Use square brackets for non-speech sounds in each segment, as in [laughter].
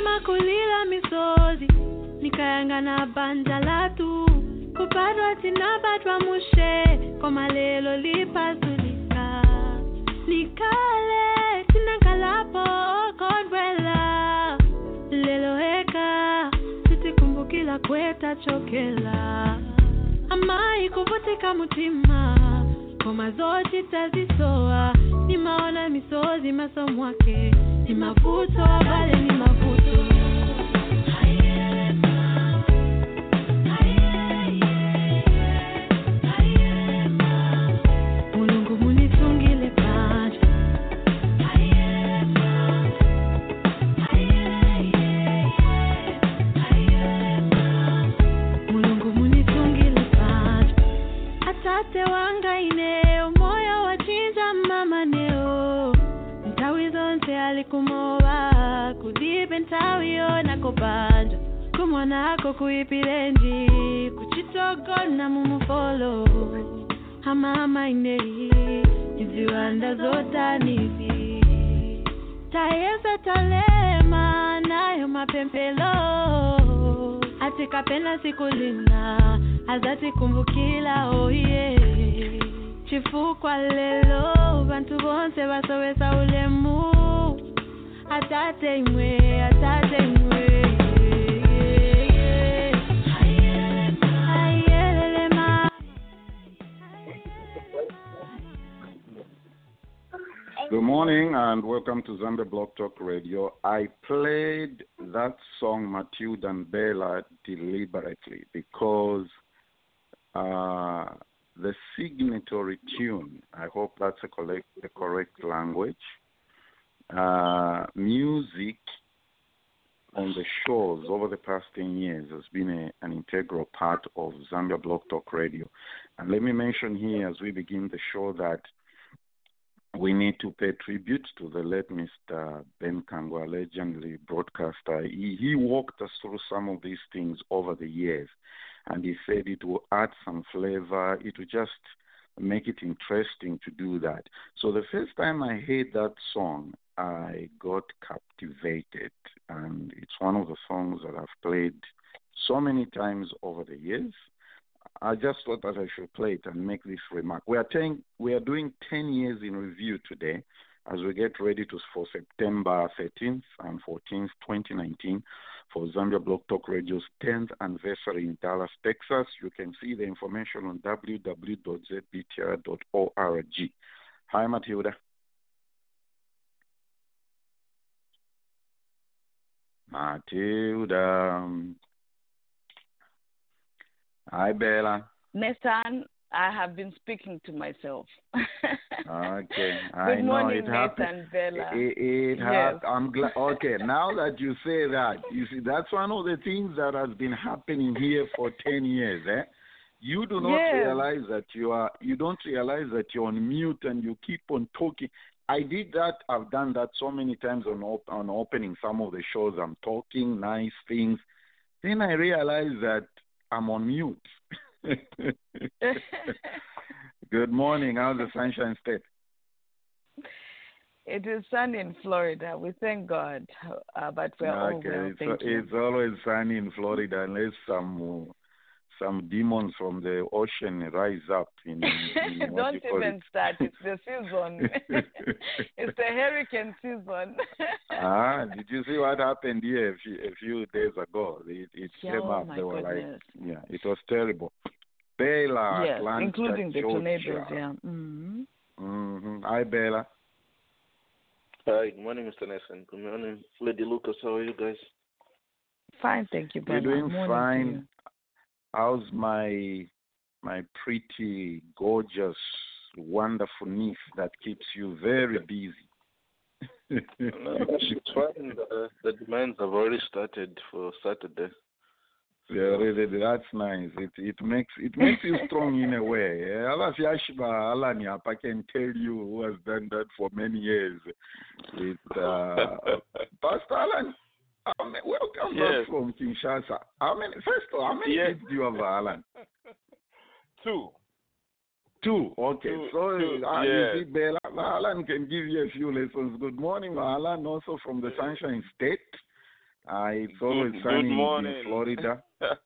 inalema kulila misozi nikayangana banja latu kupatwa tinapatwa mushe koma lelo lipazulika nikale tinakalapo okondwela lelo heka titikumbukila kwetachokela amayi kuvutika mutima koma zoti tazisowa nimaona misozi maso mwake ni mavuto bale ni mavuto ntawiyo nakopanja kumwanako kuipilenji kuchitogona mumufolo. Hamama inei iziwanda zotanizi tayeza talema nayo mapempelo. Atikapena sikulina azatikumbukila oye chifukwa lelo bantu bonse basowesa ulemu. Atate imwe atate imwe morning and welcome to Zambia Blog Talk Radio. I played that song Matilda and Bella deliberately because uh, the signatory tune, I hope that's a correct, the correct language, uh, music on the shows over the past 10 years has been a, an integral part of Zambia Blog Talk Radio. And let me mention here as we begin the show that we need to pay tribute to the late Mr. Ben Kangwa, legendary broadcaster. He, he walked us through some of these things over the years, and he said it will add some flavor. It will just make it interesting to do that. So the first time I heard that song, I got captivated, and it's one of the songs that I've played so many times over the years. I just thought that I should play it and make this remark. We are saying we are doing 10 years in review today as we get ready to for September 13th and 14th, 2019, for Zambia Blog Talk Radio's 10th anniversary in Dallas, Texas. You can see the information on www.zbtr.org. Hi, Matilda. Matilda. Hi, Bella. Nathan, I have been speaking to myself. [laughs] Okay, Good I know morning, it happened. Nathan Bella. It, it Yes. hap- I'm glad. Okay, now that you say that, you see, that's one of the things that has been happening here for ten years. Eh? You do not Yes. realize that you are. You don't realize that you're on mute and you keep on talking. I did that. I've done that so many times on op- on opening some of the shows. I'm talking nice things. Then I realize that I'm on mute. [laughs] Good morning. How's the Sunshine State? it is sunny in Florida. We thank God, uh, but we're all okay, well. it's, Thank you. it's always sunny in Florida unless some some demons from the ocean rise up in, in what [laughs] Don't even it. start. It's the season. [laughs] it's the hurricane season. ah, did you see what happened here a few, a few days ago? It, it Yeah, came oh up. my They were goodness. like, yeah, it was terrible. Bella, yes, Atlanta, including the Georgia. tornadoes. Yeah. hmm hmm Hi, Bella. Hi, good morning, Mr. Nelson. Good morning, Lady Lucas. How are you guys? Fine, thank you, We're doing Morning fine. How's my my pretty, gorgeous, wonderful niece that keeps you very [laughs] busy? It's [laughs] fine. The, the demands have already started for Saturday. Yeah, really, that's nice. It it makes it makes you strong in a way. [laughs] Alan Yapa can tell you who has done that for many years. It uh, Pastor Alan, how many, welcome Yes. back from Kinshasa. How many? First of all, how many Yes. kids do you have, Alan? [laughs] Two. Two. Okay. Two, so two, uh, yes. you see, Bella, Alan can give you a few lessons. Good morning, Alan, also from the Sunshine State. Uh, it's always Good- sunny good in- Florida. [laughs]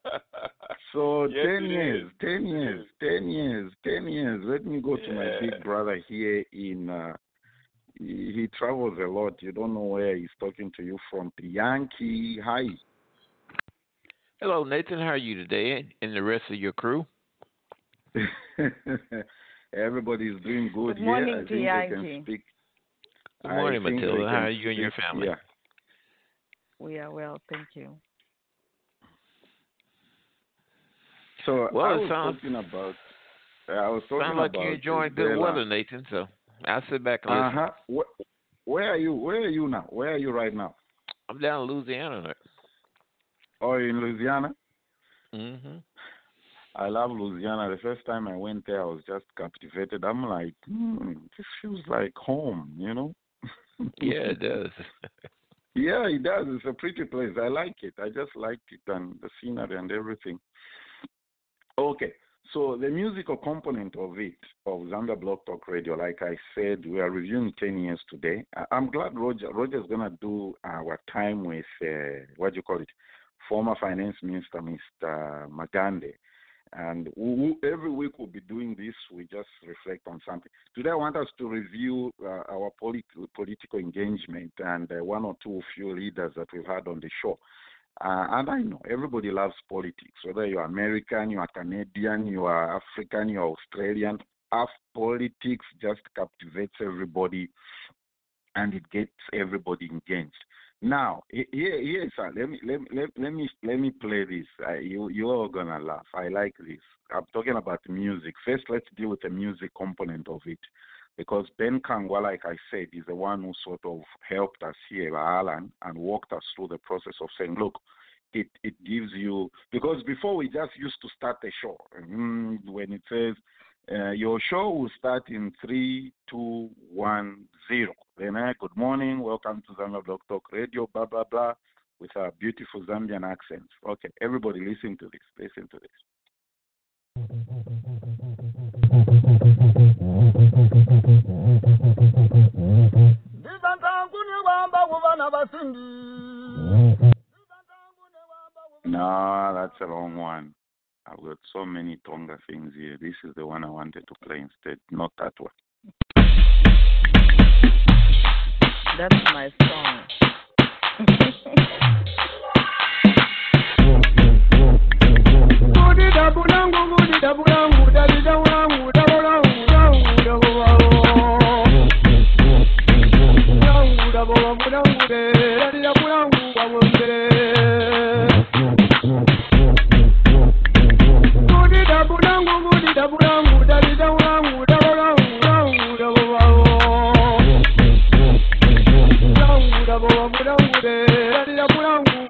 So Yes, ten years, is. ten years, ten years, ten years. Let me go to my big brother here in. Uh, he, he travels a lot. You don't know where he's talking to you from. Yankee, hi. Hello, Nathan. How are you today, and the rest of your crew? [laughs] Everybody's doing good Good here. morning I to think they Yankee. can speak. Good I morning, think they Matilda. How are you and your family? Yeah. We are well, thank you. So Well, I it was sounds- talking about. I was talking Sound like about you're enjoying good weather, Nathan. So I'll sit back and listen. Uh huh. Where, where are you? Where are you now? Where are you right now? I'm down in Louisiana. Oh, in Louisiana. Mm-hmm. I love Louisiana. The first time I went there, I was just captivated. I'm like, hmm, this feels like home, you know? [laughs] Yeah, it does. yeah, it does. It's a pretty place. I like it. I just liked it and the scenery and everything. Okay, so the musical component of it, of Zambia Blog Talk Radio, like I said, we are reviewing 10 years today. I'm glad Roger Roger's going to do our time with, uh, what do you call it, former finance minister, Mr. Magande. And we, every week we'll be doing this. We just reflect on something. Today I want us to review uh, our polit- political engagement and uh, one or two few leaders that we've had on the show. Uh, and I know everybody loves politics, whether you're American, you are Canadian, you are African, you are Australian. Af- politics just captivates everybody and it gets everybody engaged. Now, he- here, here, sir. Let me let me let, let me let me play this. Uh, you you are gonna laugh. I like this. I'm talking about music. First, let's deal with the music component of it, because Ben Kangwa, like I said, is the one who sort of helped us here, Alan, and walked us through the process of saying, look, it it gives you because before we just used to start the show mm, when it says uh, your show will start in three, two, one, zero. Then, uh, good morning, welcome to Zambia Blog Talk Radio, blah blah blah, with our beautiful Zambian accents. Okay, everybody, listen to this. Listen to this. No, that's a wrong one. I've got so many Tonga things here. This is the one I wanted to play instead, not that one. That's my song. [laughs] Double up, double up, double up, double up,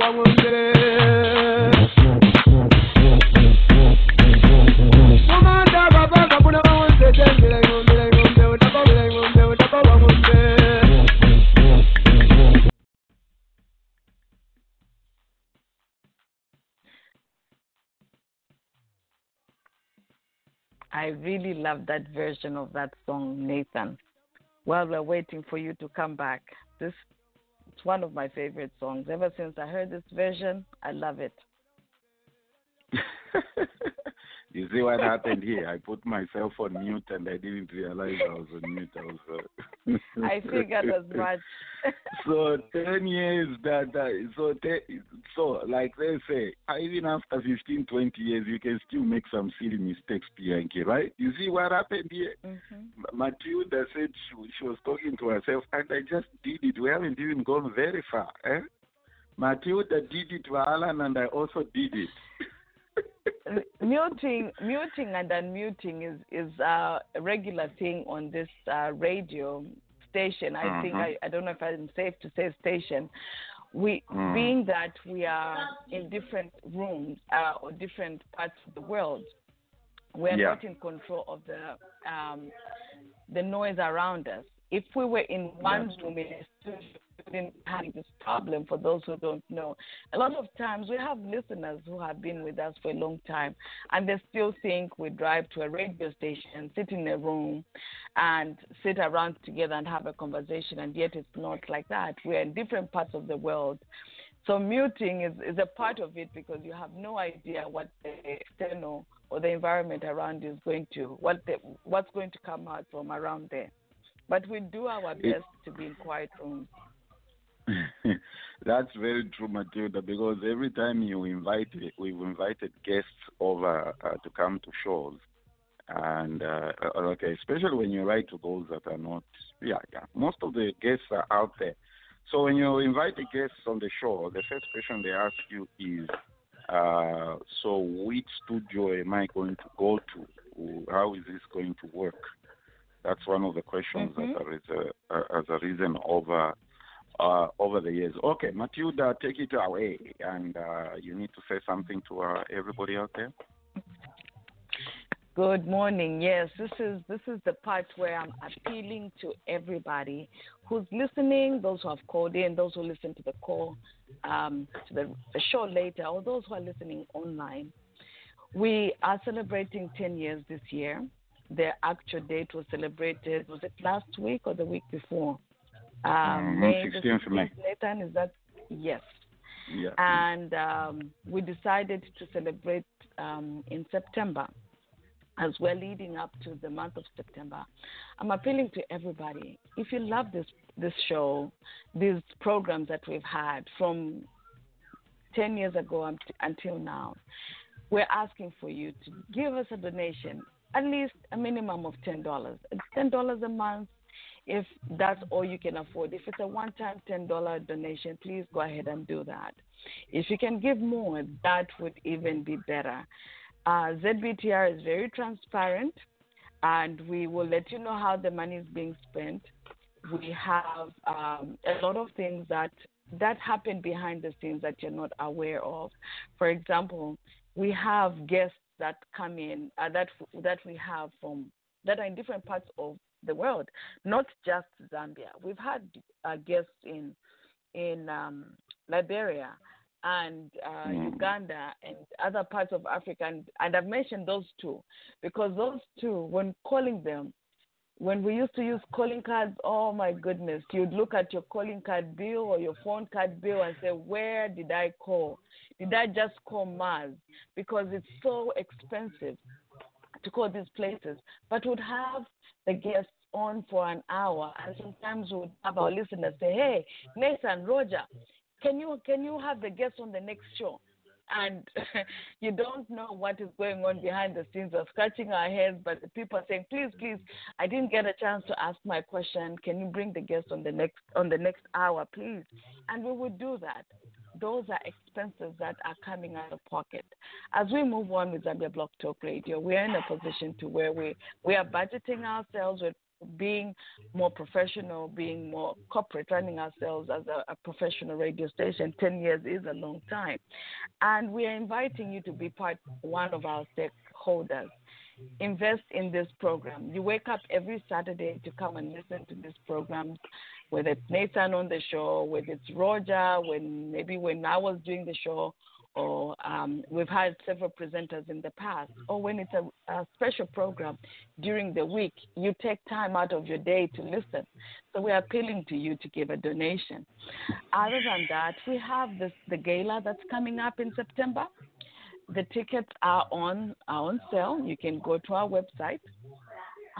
double I really love that version of that song, Nathan. While we're waiting for you to come back, this it's one of my favorite songs. Ever since I heard this version, I love it. [laughs] you see what happened here? I put myself on mute and I didn't realize I was on mute. Uh... [laughs] I figured as much. [laughs] so ten years that, that so te- so like they say, even after 15, 20 years, you can still make some silly mistakes, Pianki, right? You see what happened here? hmm Matilda said she, she was talking to herself, and I just did it. We haven't even gone very far. Eh? Matilda did it to Alan, and I also did it. Muting, muting and unmuting is is a regular thing on this uh, radio station. I think Mhm. I, I don't know if I'm safe to say station. We Mm. being that we are in different rooms uh, or different parts of the world, we're Yeah. not in control of the um, the noise around us. If we were in one That's room in a studio, we wouldn't this problem. For those who don't know, a lot of times we have listeners who have been with us for a long time, and they still think we drive to a radio station, sit in a room, and sit around together and have a conversation. And yet it's not like that. We're in different parts of the world. So muting is, is a part of it because you have no idea what the external or the environment around you is going to what the, what's going to come out from around there. But we do our best to be in quiet rooms. [laughs] That's very true, Matilda, because every time you invite, we've invited guests over uh, to come to shows. And, uh, okay, especially when you write to those that are not, yeah, yeah. Most of the guests are out there. So when you invite the guests on the show, the first question they ask you is, uh, so which studio am I going to go to? How is this going to work? That's one of the questions mm-hmm. that is a, as a reason over uh, over the years. Okay, Matilda, take it away, and uh, you need to say something to uh, everybody out there. Good morning. Yes, this is this is the part where I'm appealing to everybody who's listening, those who have called in, those who listen to the call, um, to the, the show later, or those who are listening online. We are celebrating 10 years this year. The actual date was celebrated, was it last week or the week before? Um, May 16th May. Nathan, is that? Yes. Yeah. And um, we decided to celebrate um, in September as well, leading up to the month of September. I'm appealing to everybody. If you love this this show, these programs that we've had from 10 years ago until now, we're asking for you to give us a donation, at least a minimum of $10. It's $10 a month if that's all you can afford. If it's a one time $10 donation, please go ahead and do that. If you can give more, that would even be better. Uh, ZBTR is very transparent, and we will let you know how the money is being spent. We have um, a lot of things that that happen behind the scenes that you're not aware of. For example, we have guests that come in uh, that that we have from that are in different parts of the world, not just Zambia. We've had uh, guests in in um, Liberia and uh, mm. Uganda and other parts of Africa, and, and I've mentioned those two because those two, when calling them, when we used to use calling cards, oh my goodness, you'd look at your calling card bill or your phone card bill and say, Where did I call? Did I just call Mars? Because it's so expensive to call these places. But would have the guests on for an hour, and sometimes would have our listeners say, "Hey, Nathan, Roger, can you can you have the guests on the next show?" And [laughs] you don't know what is going on behind the scenes. We're scratching our heads, but the people are saying, "Please, please, I didn't get a chance to ask my question. Can you bring the guest on the next on the next hour, please?" And we would do that those are expenses that are coming out of pocket. As we move on with Zambia Blog Talk Radio, we are in a position to where we, we are budgeting ourselves, we're being more professional, being more corporate, running ourselves as a, a, professional radio station. 10 years is a long time. And we are inviting you to be part one of our stakeholders. Invest in this program. You wake up every Saturday to come and listen to this programs, whether it's Nathan on the show, whether it's Roger, when maybe when I was doing the show, or um, we've had several presenters in the past, or when it's a, a, special program during the week, you take time out of your day to listen. So we're appealing to you to give a donation. Other than that, we have this, the gala that's coming up in September. The tickets are on are on sale. You can go to our website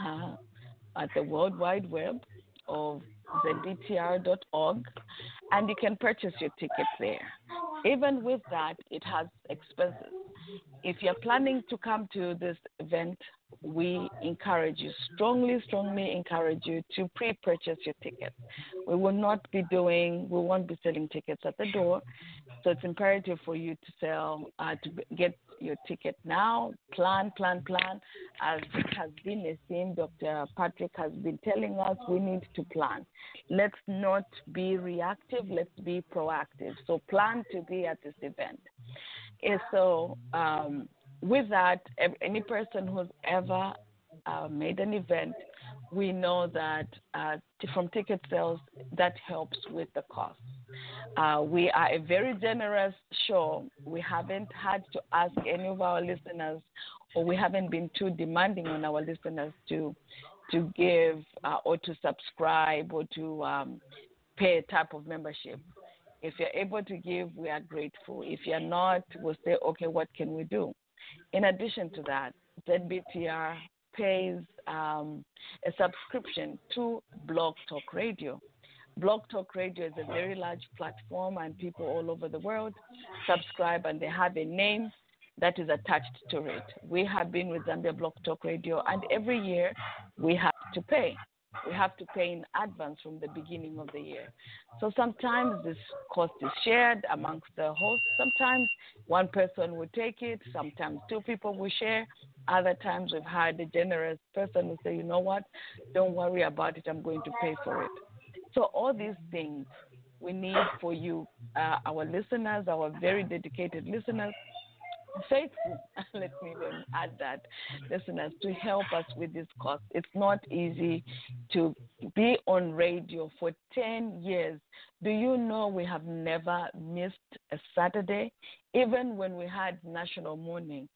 uh, at the World Wide Web of zbtr.org and you can purchase your ticket there. Even with that, it has expenses. If you're planning to come to this event, we encourage you, strongly, strongly encourage you to pre purchase your ticket. We will not be doing, we won't be selling tickets at the door. So it's imperative for you to sell, uh, to get your ticket now. Plan, plan, plan. As has been a theme, Dr. Patrick has been telling us we need to plan. Let's not be reactive, let's be proactive. So plan to be at this event. And so, um, with that, any person who's ever uh, made an event, we know that uh, from ticket sales, that helps with the cost. Uh, we are a very generous show. We haven't had to ask any of our listeners, or we haven't been too demanding on our listeners to to give uh, or to subscribe or to um, pay a type of membership. If you're able to give, we are grateful. If you're not, we'll say, okay, what can we do? In addition to that, ZBTR pays um, a subscription to Blog Talk Radio. Blog Talk Radio is a very large platform, and people all over the world subscribe and they have a name that is attached to it. We have been with Zambia Blog Talk Radio, and every year we have to pay. We have to pay in advance from the beginning of the year. So sometimes this cost is shared amongst the hosts. Sometimes one person will take it, sometimes two people will share. Other times we've had a generous person who say, you know what, don't worry about it, I'm going to pay for it. So all these things we need for you, uh, our listeners, our very dedicated listeners, faithful, [laughs] let me even add that, listeners, to help us with this cost. It's not easy to be on radio for 10 years. Do you know we have never missed a Saturday? Even when we had national mourning,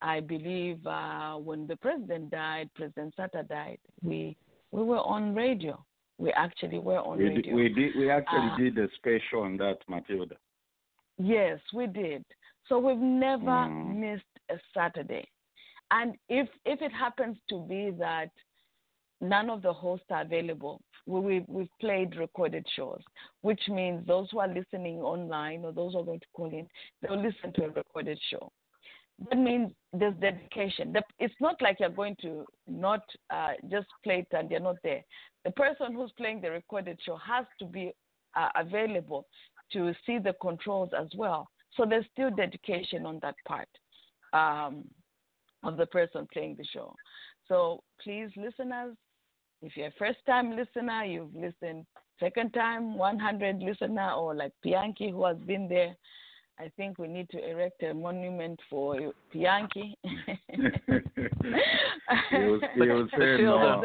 I believe uh, when the president died, President Sata died, we, we were on radio. We actually were on we radio. Did, we did. We actually Uh, did a special on that, Matilda. Yes, we did. So we've never Mm. missed a Saturday. And if if it happens to be that none of the hosts are available, we, we, we've played recorded shows, which means those who are listening online or those who are going to call in, they'll listen to a recorded show. That means there's dedication. It's not like you're going to not uh, just play it and you're not there. The person who's playing the recorded show has to be uh, available to see the controls as well. So there's still dedication on that part um, of the person playing the show. So please, listeners, if you're a first time listener, you've listened second time, 100 listener, or like Pianki who has been there, I think we need to erect a monument for Pianki. He'll say Matilda, no.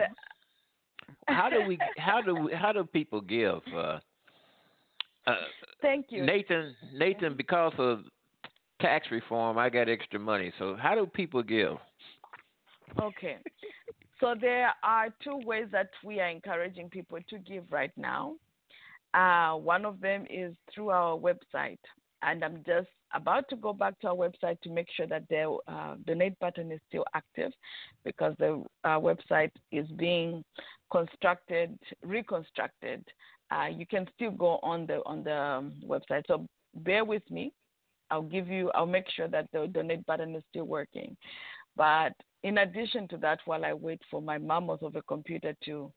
How do we? How do we, how do people give? Uh, uh, Thank you. Nathan, Nathan, because of tax reform, I got extra money. So how do people give? Okay. So there are two ways that we are encouraging people to give right now. Uh, one of them is through our website, and I'm just about to go back to our website to make sure that the uh, donate button is still active, because the uh, website is being constructed, reconstructed. Uh, you can still go on the on the um, website. So bear with me. I'll give you. I'll make sure that the donate button is still working. But in addition to that, while I wait for my mammoth of a computer to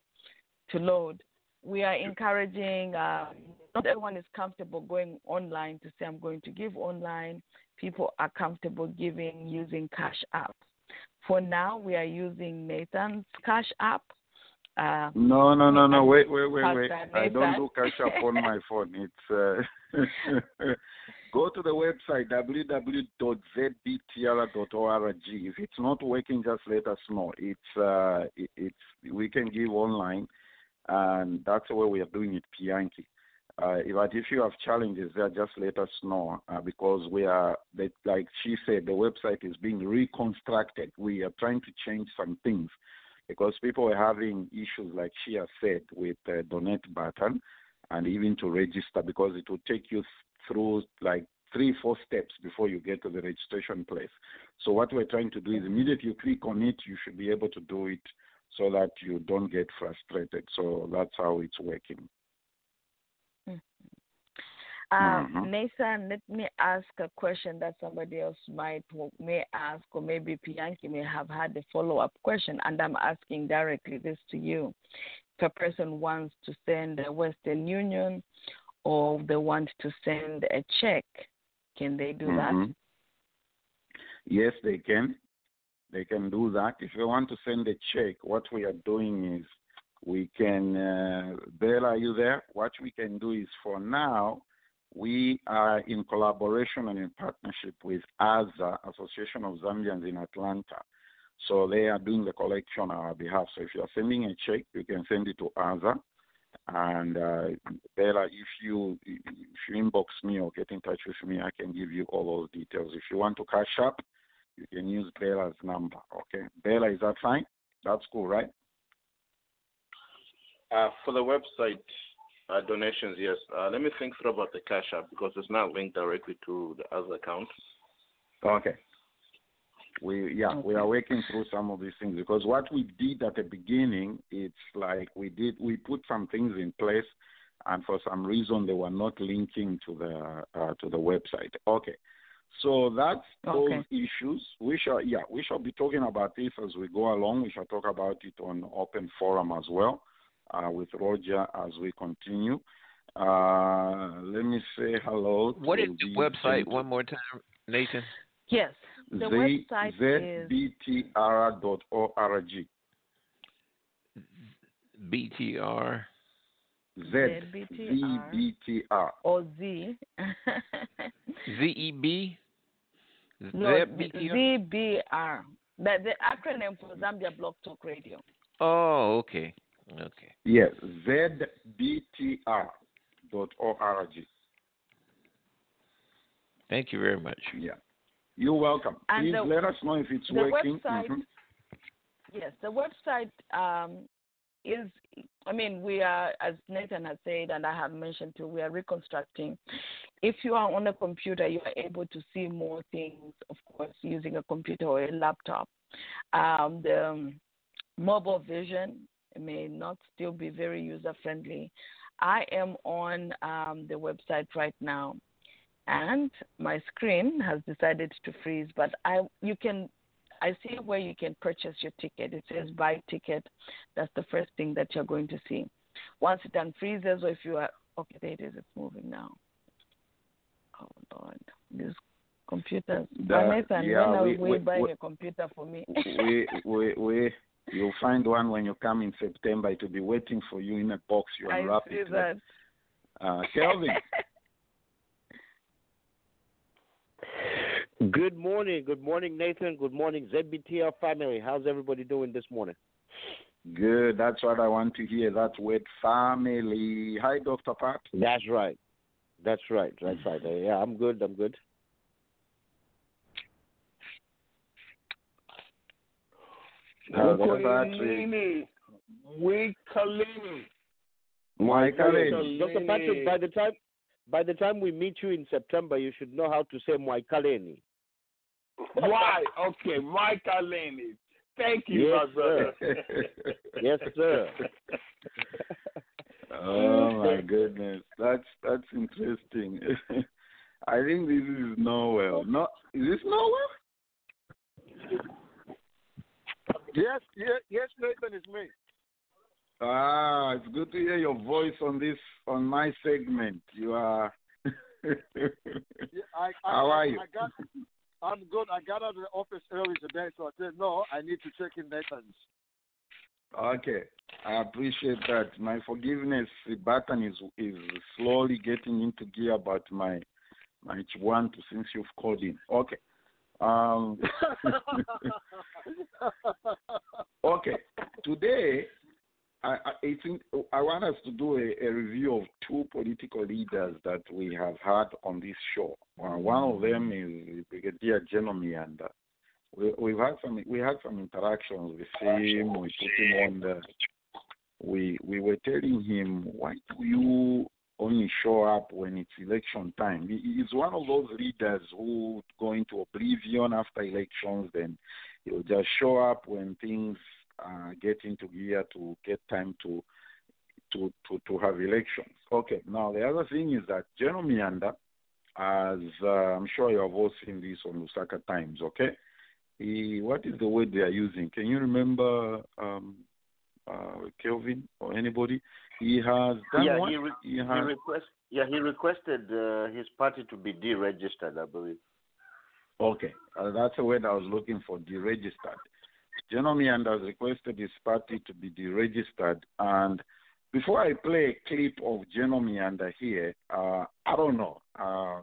to load, we are encouraging. Uh, not everyone is comfortable going online to say I'm going to give online. People are comfortable giving using Cash App. For now, we are using Nathan's Cash App. Uh, No, no, no, no. Wait, wait, wait, wait. I don't do cash App on my [laughs] phone. It's uh, [laughs] go to the website www.zbtr.org. If it's not working, just let us know. It's uh, it, it's we can give online, and that's the way we are doing it, Pianki. Uh, but if you have challenges there, just let us know uh, because we are, they, like she said, the website is being reconstructed. We are trying to change some things because people are having issues, like she has said, with the donate button and even to register because it will take you through like three, four steps before you get to the registration place. So what we're trying to do is immediately you click on it, you should be able to do it so that you don't get frustrated. So that's how it's working. Uh, Mhm. Nathan, let me ask a question that somebody else might may ask, or maybe Pianki may have had a follow up question, and I'm asking directly this to you. If a person wants to send a Western Union or they want to send a check, can they do that? Mhm. Yes, they can. They can do that. If they want to send a check, what we are doing is we can, uh, Bella, are you there? What we can do is for now, we are in collaboration and in partnership with AZA, Association of Zambians in Atlanta. So they are doing the collection on our behalf. So if you are sending a check, you can send it to AZA. And uh, Bella, if you if you inbox me or get in touch with me, I can give you all those details. If you want to cash up, you can use Bella's number. Okay, Bella, is that fine? That's cool, right? Uh, for the website, Uh, donations, yes. Uh, let me think through about the Cash App because it's not linked directly to the other account. Okay. We yeah we are working through some of these things because what we did at the beginning it's like we did we put some things in place and for some reason they were not linking to the uh, to the website. Okay. So that's those Okay. issues. We shall yeah we shall be talking about this as we go along. We shall talk about it on open forum as well uh, with Roger as we continue. Uh, let me say hello. What to is the website gentlemen. one more time, Nathan? Yes. The Z- website is ZBTR.org. BTR. Z ZBTR. ZBTR. or Z. ZEB. [laughs] no, ZBR. The, the acronym for Zambia Blog Talk Radio. Oh, okay. Okay. Yes, ZBTR.org. Thank you very much. Yeah. You're welcome. And Please the- let us know if it's the working. website Mhm. Yes, the website um, is, I mean, we are, as Nathan has said, and I have mentioned too, we are reconstructing. If you are on a computer, you are able to see more things, of course, using a computer or a laptop. Um, the um, mobile vision may not still be very user friendly. I am on um, the website right now, and my screen has decided to freeze. But I, you can I see where you can purchase your ticket. It says buy ticket. That's the first thing that you're going to see. Once it unfreezes, or if you are okay, there it is. It's moving now. Oh Lord, these computers. That- Nathan, yeah, when are we- we, we- buying we- a computer for me? [laughs] we, we, we, you'll find one when you come in September. It will be waiting for you in a box. You [laughs] unwrap I see it. that. Uh, Kelvin. [laughs] Good morning. Good morning, Nathan. Good morning, ZBTR family. How's everybody doing this morning? Good. That's what I want to hear. That word family. Hi, Dr. Pat. That's right. That's right. That's right. Uh, yeah, I'm good. I'm good. Dr. Patrick. Wikalini. Dr. Patrick, by the time by the time we meet you in September, you should know how to say Mwaikaleni. Why? Okay, Wikalini. Thank you, Yes, my brother. [laughs] Yes, sir. [laughs] oh my goodness, that's that's interesting. [laughs] I think this is Noel. No, is this Noel? Yes, yes, yes, Nathan is me. Ah, it's good to hear your voice on this on my segment. You are. Yeah, I, I, How are you? I got, I'm good. I got out of the office early today, so I said, no, I need to check in Nathan's. Okay, I appreciate that. My forgiveness button is is slowly getting into gear, but my my one to since you've called in. Okay. Um. [laughs] [laughs] okay. Today, I, I, I want us to do a, a review of two political leaders that we have had on this show. Uh, one of them is Brigadier General Miyanda. We, we've had some we had some interactions with him. We put him on the. We we were telling him why do you only show up when it's election time? He, he's one of those leaders who go into oblivion after elections. Then he'll just show up when things uh, get into gear to get time to to to to have elections. Okay. Now the other thing is that General Miyanda, as uh, I'm sure you have all seen this on Lusaka Times. Okay he, what is the word they are using? Can you remember, um, uh, Kelvin or anybody? He has done yeah, what? he, re- he he request yeah he requested uh, his party to be deregistered, I believe. okay, uh, that's the word I was looking for, deregistered. General Miyanda has requested his party to be deregistered. And before I play a clip of General Miyanda here, uh, I don't know. Uh,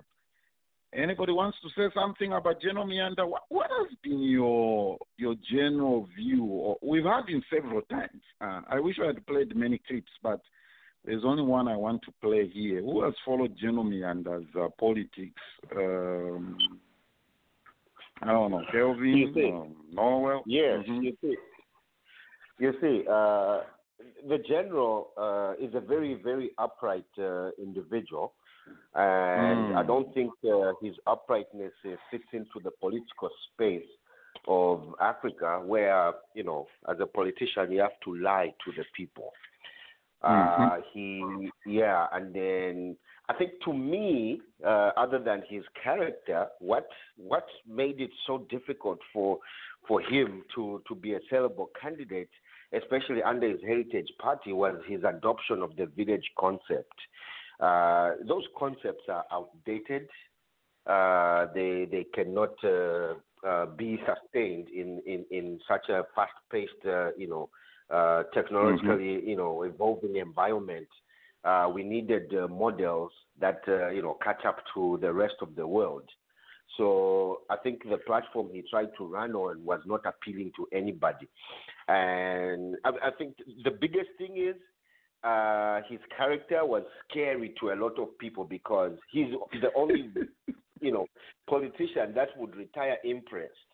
Anybody wants to say something about General Miyanda? What, what has been your your general view? We've had him several times. Uh, I wish I had played many clips, but there's only one I want to play here. Who has followed General Miyanda's uh, politics? Um, I don't know, Kelvin, um, Norwell. Yes, Mhm. you see, you see, uh, the general uh, is a very, very upright uh, individual, and Mm. I don't think uh, his uprightness uh, fits into the political space of Africa, where you know, as a politician, you have to lie to the people. Uh, he, yeah, and then I think to me, uh, other than his character, what what made it so difficult for for him to to be a sellable candidate, especially under his heritage party, was his adoption of the village concept. Uh, those concepts are outdated. Uh, they they cannot uh, uh, be sustained in, in, in such a fast-paced, uh, you know, uh, technologically, you know, evolving environment. Uh, we needed uh, models that uh, you know catch up to the rest of the world. So I think the platform he tried to run on was not appealing to anybody, and I, I think the biggest thing is uh, his character was scary to a lot of people because he's the only [laughs] you know politician that would retire impressed.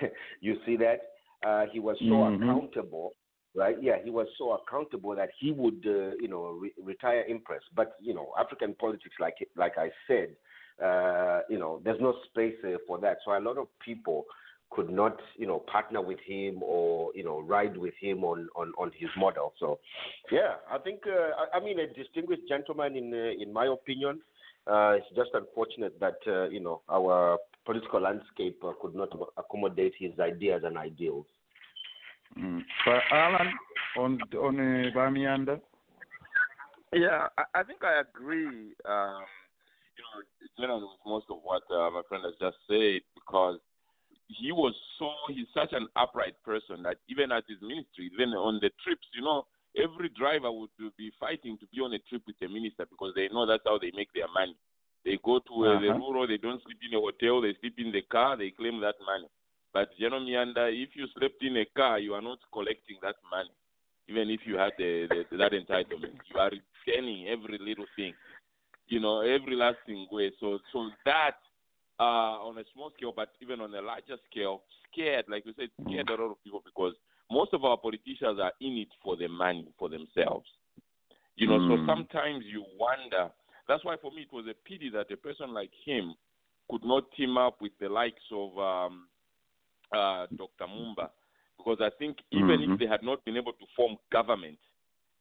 [laughs] you see that uh, he was so Mhm. accountable right? Yeah, he was so accountable that he would, uh, you know, re- retire impressed. But you know, African politics, like like I said, uh, you know, there's no space uh, for that. So a lot of people could not, you know, partner with him or you know ride with him on on, on his model. So, yeah, I think uh, I, I mean a distinguished gentleman in uh, in my opinion. Uh, it's just unfortunate that you know our political landscape could not accommodate his ideas and ideals. Mm. But Alan, on on uh, Bamianda. Yeah, I, I think I agree. Um, you know, generally with most of what uh, my friend has just said, because he was so he's such an upright person that even at his ministry, even on the trips, you know, every driver would be fighting to be on a trip with the minister because they know that's how they make their money. They go to uh, the Uh-huh. rural, they don't sleep in a hotel, they sleep in the car, they claim that money. But General Miyanda, if you slept in a car, you are not collecting that money, even if you had the, the, that entitlement. You are returning every little thing, you know, every last thing way. So, so that uh, on a small scale, but even on a larger scale, scared, like you said, scared a lot of people because most of our politicians are in it for the money, for themselves. You know, so Mm. sometimes you wonder. That's why for me it was a pity that a person like him could not team up with the likes of um, uh, Dr. Mumba, because I think even Mhm. if they had not been able to form government,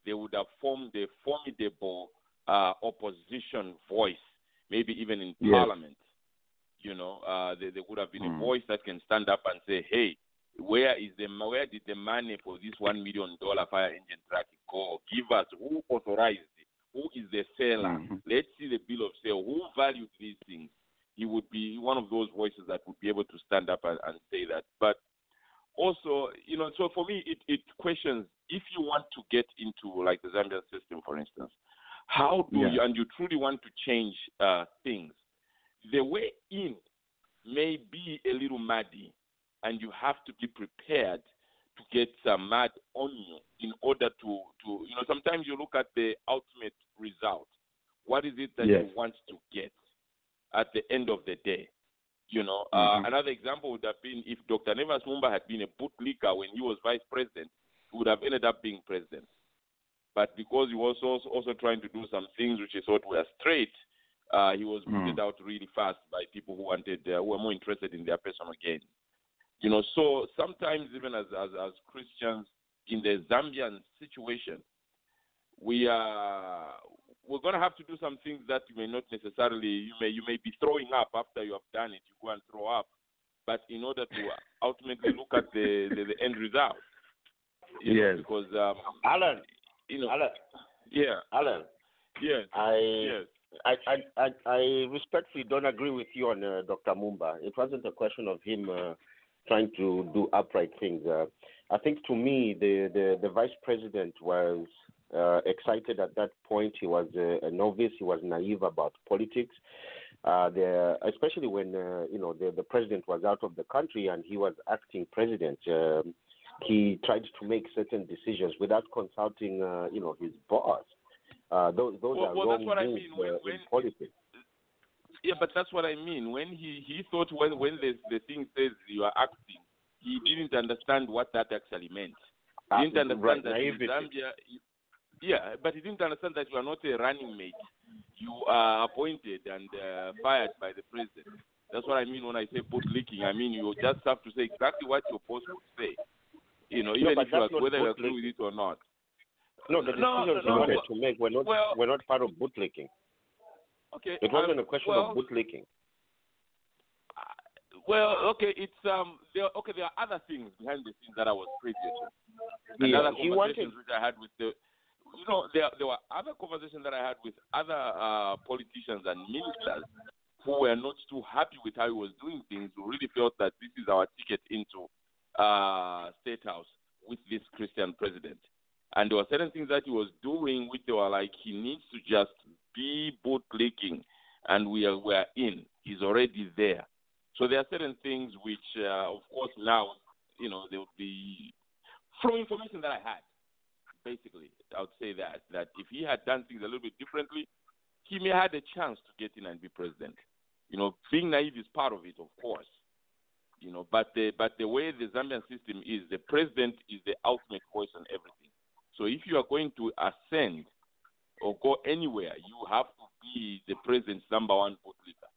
they would have formed a formidable uh, opposition voice, maybe even in Yes. parliament. You know, uh, they, they would have been a Mm. voice that can stand up and say, "Hey, where is the where did the money for this one million dollar fire engine truck go? Give us who authorized it, who is the seller. Mhm. Let's see the bill of sale. Who valued these things? He would be one of those voices that would be able to stand up and, and say that. But also, you know, so for me, it, it questions if you want to get into like the Zambian system, for instance, how do Yeah. you, and you truly want to change uh, things, the way in may be a little muddy, and you have to be prepared to get some mud on you in order to, to, you know, sometimes you look at the ultimate result. What is it that Yes. you want to get at the end of the day? You know, uh, another example would have been if Dr. Nevers Mumba had been a bootlicker when he was vice president, he would have ended up being president. But because he was also, also trying to do some things which he thought were straight, uh, he was Mm. booted out really fast by people who wanted, uh, who were more interested in their personal gain. You know, so sometimes even as, as, as Christians in the Zambian situation, we are we're going to have to do some things that you may not necessarily you may you may be throwing up after you have done it. You go and throw up, but in order to ultimately look at the the, the end result, you know, Yes. because um, Alan, you know, Alan, yeah, Alan, yes, I yes, I, I, I, I respectfully don't agree with you on uh, Dr. Mumba. It wasn't a question of him uh, trying to do upright things. Uh, I think to me, the, the, the vice president was uh, excited at that point. He was uh, a novice. He was naive about politics. Uh, the, especially when uh, you know the, the president was out of the country and he was acting president. Um, he tried to make certain decisions without consulting, uh, you know, his boss. Uh, those those Well- are well, wrong that's what I mean. When- when- in politics. yeah. But that's what I mean. When he he thought when when the the thing says you are acting, he didn't understand what that actually meant. He didn't understand right, that in. Zambia, yeah, but he didn't understand that you are not a running mate. You are appointed and uh, fired by the president. That's what I mean when I say bootlicking. I mean you just have to say exactly what your boss would say. You know, even but if you are, whether you agree with it or not. No, the No, decisions no, we wanted to make were not well- were not part of boot bootlicking. Okay. It wasn't um, a question well, of bootlicking. Well, okay, it's um, there. Okay, there are other things behind the scenes that I was privy to. And Yeah, other he conversations wanted- which I had with the, you know, there there were other conversations that I had with other uh, politicians and ministers who were not too happy with how he was doing things. Who really felt that this is our ticket into uh, state house with this Christian president. And there were certain things that he was doing which they were like he needs to just be bootlicking, and we are we are in. He's already there. So there are certain things which, uh, of course, now you know there will be from information that I had. Basically, I would say that that if he had done things a little bit differently, he may have had a chance to get in and be president. You know, being naive is part of it, of course. You know, but the but the way the Zambian system is, the president is the ultimate voice on everything. So if you are going to ascend or go anywhere, you have to be the president's number one bootlicker.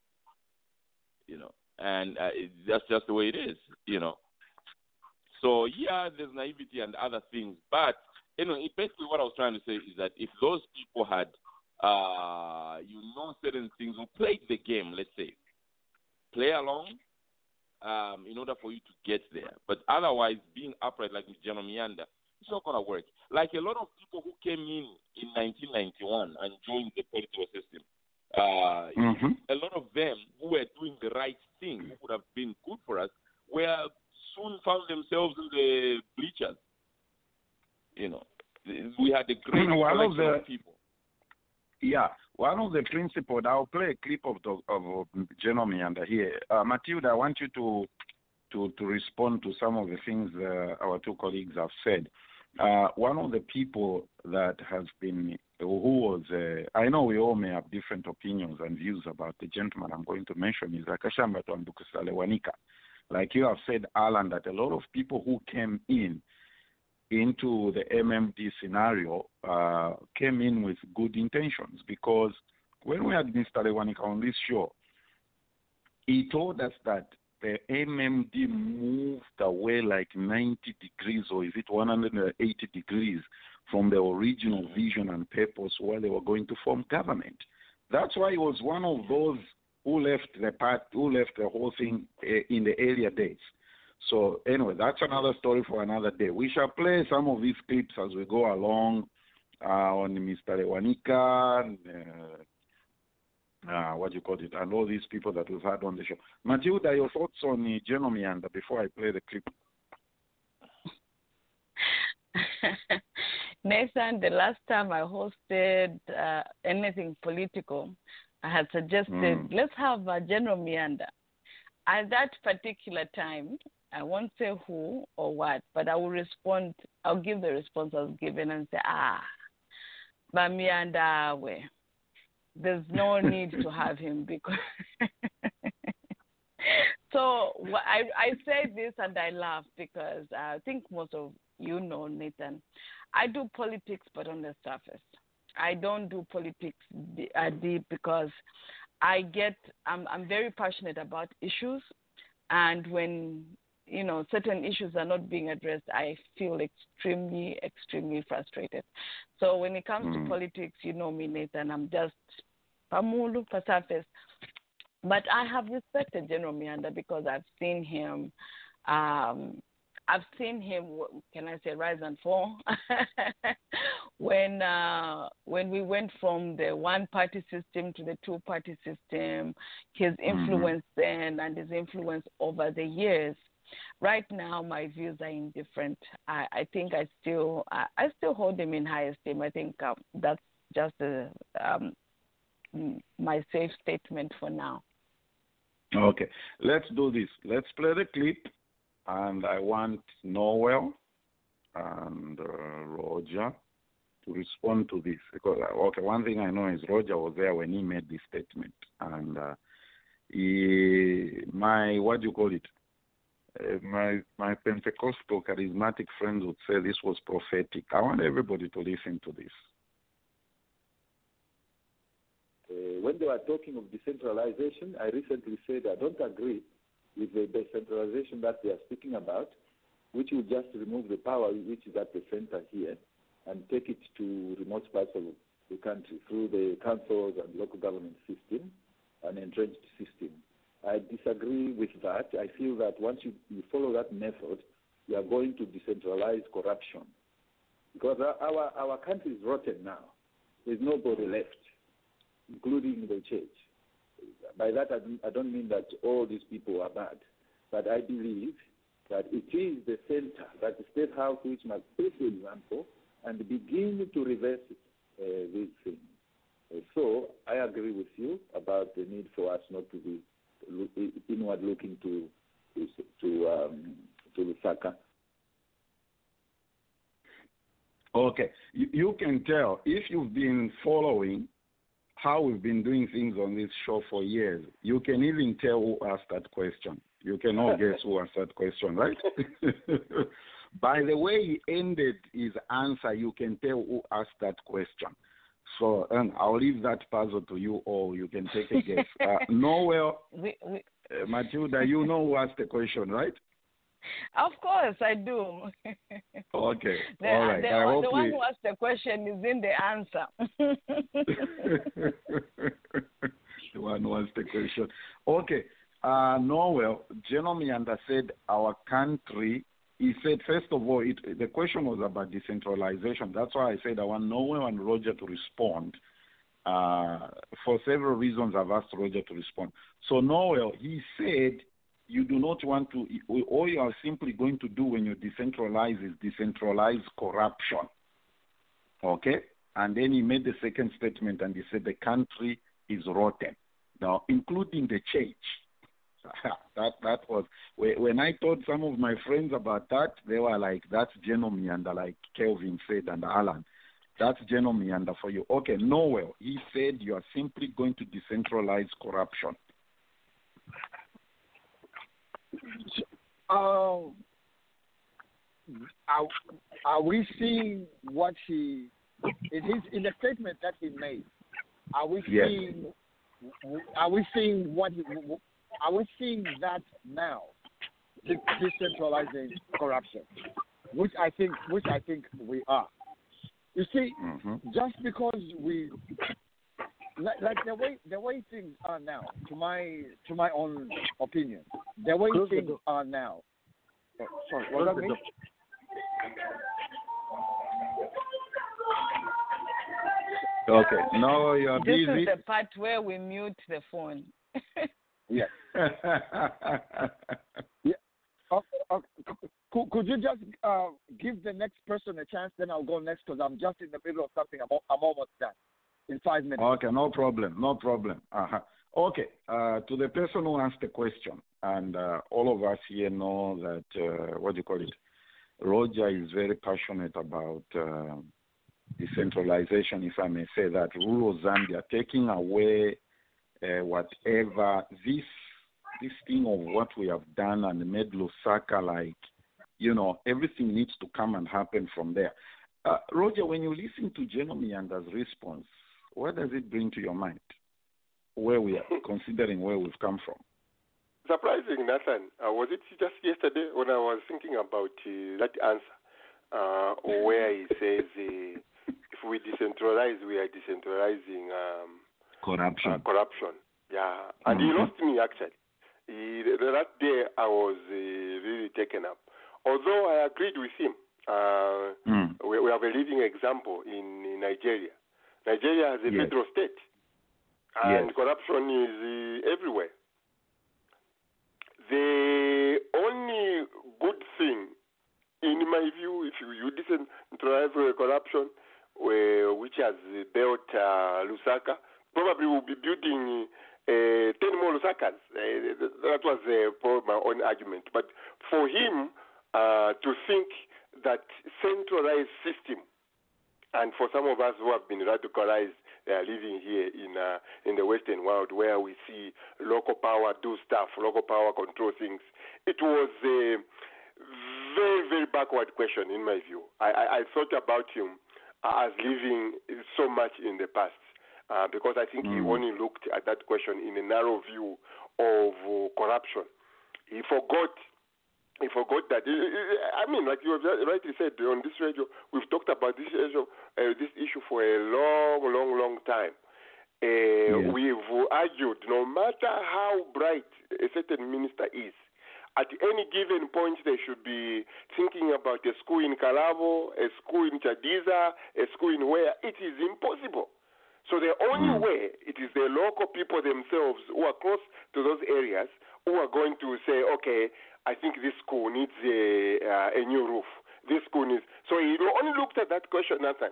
You know, and uh, that's just the way it is. You know. So yeah, there's naivety and other things, but anyway, basically what I was trying to say is that if those people had, uh, you know, certain things, who played the game, let's say, play along, um, in order for you to get there. But otherwise, being upright like General Miyanda, it's not gonna work. Like a lot of people who came in in 1991 and joined the political system, uh, Mm-hmm. a lot of them who were doing the right thing, who would have been good for us, were soon found themselves in the bleachers. You know, we had a [clears throat] great One of the- people. Yeah, one of the principles. I'll play a clip of the, of, General Miyanda here. Uh, Matilda, I want you to to to respond to some of the things uh, our two colleagues have said. Uh, one of the people that has been who was uh, I know we all may have different opinions and views about the gentleman I'm going to mention is Akashambatwa Mbikusita-Lewanika. Like you have said, Alan, that a lot of people who came in into the MMD scenario uh, came in with good intentions because when we had Mr. Lewanika on this show, he told us that the MMD moved away like 90 degrees or is it 180 degrees from the original vision and purpose where they were going to form government. That's why he was one of those who left the part, who left the whole thing eh, in the earlier days. So anyway, that's another story for another day. We shall play some of these clips as we go along uh, on Mr. Lewanika, and, uh, uh, what you call it, and all these people that we've had on the show. Matilda, your thoughts on uh, General Miyanda before I play the clip? [laughs] Nathan, the last time I hosted uh, anything political, I had suggested Mm. let's have a General Miyanda. At that particular time, I won't say who or what, but I will respond. I'll give the response I was given and say, ah, but Miyanda, we. There's no [laughs] need to have him because. [laughs] so I I say this and I laugh because I think most of you know Nathan. I do politics, but on the surface. I don't do politics uh, deep because I get. I'm I'm very passionate about issues, and when you know certain issues are not being addressed, I feel extremely extremely frustrated. So when it comes Mm. to politics, you know me, Nathan. I'm just pamulu surface. But I have respected General Miyanda because I've seen him. Um, I've seen him. Can I say rise and fall? [laughs] when uh, when we went from the one party system to the two party system, his influence then and his influence over the years. Right now, my views are indifferent. I, I think I still I, I still hold him in high esteem. I think um, that's just a, um, my safe statement for now. Okay, let's do this. Let's play the clip, and I want Noel and uh, Roger to respond to this because uh, okay, one thing I know is Roger was there when he made this statement, and uh, he, my what do you call it? Uh, my my Pentecostal charismatic friends would say this was prophetic. I want everybody to listen to this. Uh, when they were talking of decentralization, I recently said I don't agree with the decentralization that they are speaking about, which will just remove the power which is at the center here and take it to remote parts of the country through the councils and local government system, an entrenched system. I disagree with that. I feel that once you, you follow that method, you are going to decentralize corruption. Because our, our, country is rotten now. There's nobody left, including the church. By that, I, don't mean that all these people are bad, but I believe that it is the center, that the State House, which must take the example and begin to reverse uh, these things. So I agree with you about the need for us not to be inward looking to to to, um, to Lusaka. Okay, you, you can tell if you've been following how we've been doing things on this show for years. You can even tell who asked that question. You can all [laughs] guess who asked that question, right? [laughs] By the way he ended his answer, you can tell who asked that question. So and I'll leave that puzzle to you all. You can take a guess. Uh, [laughs] Noel, We, we, uh, Matilda, you know who asked the question, right? of course, I do. [laughs] Okay. [laughs] the, all right. the, I hope the one we- who asked the question is in the answer. the one who asked the question. Okay. Uh, Noel, General Miyanda said our country, he said, first of all, it, the question was about decentralization. That's why I said I want Noel and Roger to respond. Uh, for several reasons, I've asked Roger to respond. So, Noel, he said, you do not want to, all you are simply going to do when you decentralize is decentralize corruption. Okay? And then he made the second statement and he said the country is rotten. Now, including the church. [laughs] that that was when I told some of my friends about that, they were like, "That's General Miyanda," like Kelvin said and Alan. That's General Miyanda for you. Okay, Noel, he said you are simply going to decentralize corruption. Um, are, are we seeing what he in his in the statement that he made? Are we Yes. seeing? Are we seeing what? He, are we seeing that now? de- Decentralizing corruption, which I think, which I think we are. You see, Mm-hmm. just because we like, like the way the way things are now, to my to my own opinion, the way Close things door. are now. Oh, sorry, what was that the me? door. Okay, no, you are this busy. is the part where we mute the phone. [laughs] Yes. [laughs] Oh, oh, could, could you just uh, give the next person a chance? Then I'll go next because I'm just in the middle of something. I'm, I'm almost done in five minutes. Okay, no problem, no problem. Uh-huh. Okay, uh, to the person who asked the question, and uh, all of us here know that, uh, what do you call it? Roger is very passionate about uh, decentralization, if I may say that, rural Zambia, taking away uh, whatever this this thing of what we have done and made Lusaka like, you know, everything needs to come and happen from there. Uh, Roger, when you listen to General Miyanda's response, what does it bring to your mind? Where we are, [laughs] considering where we've come from. Surprising, Nathan. Uh, was it just yesterday when I was thinking about uh, that answer, uh, where he says uh, [laughs] if we decentralize, we are decentralizing um, Corruption. uh, corruption. Yeah, and he Mhm. lost me actually. That day I was uh, really taken up. Although I agreed with him, uh, Mm. we, we have a living example in, in Nigeria. Nigeria has a Yes. federal state, and Yes. corruption is uh, everywhere. The only good thing, in my view, if you, you decentralize uh, corruption, uh, which has uh, built uh, Lusaka, probably will be building uh, 10 more Lusakas. Uh, that was uh, my own argument. But for him uh, to think that centralized system, and for some of us who have been radicalized, uh, living here in uh, in the Western world, where we see local power do stuff, local power control things. It was a very very backward question in my view. I, I, I thought about him as living so much in the past. Uh, because I think he Mm. only looked at that question in a narrow view of uh, corruption. He forgot. He forgot that. I mean, like you have rightly said on this radio, we've talked about this issue, uh, this issue for a long, long, long time. Uh, Yes. We've argued, no matter how bright a certain minister is, at any given point they should be thinking about a school in Kalabo, a school in Chadiza, a school in where. It is impossible. So the only Mm. way it is the local people themselves who are close to those areas who are going to say, okay, I think this school needs a, uh, a new roof. This school needs. So he only looked at that question, Nathan,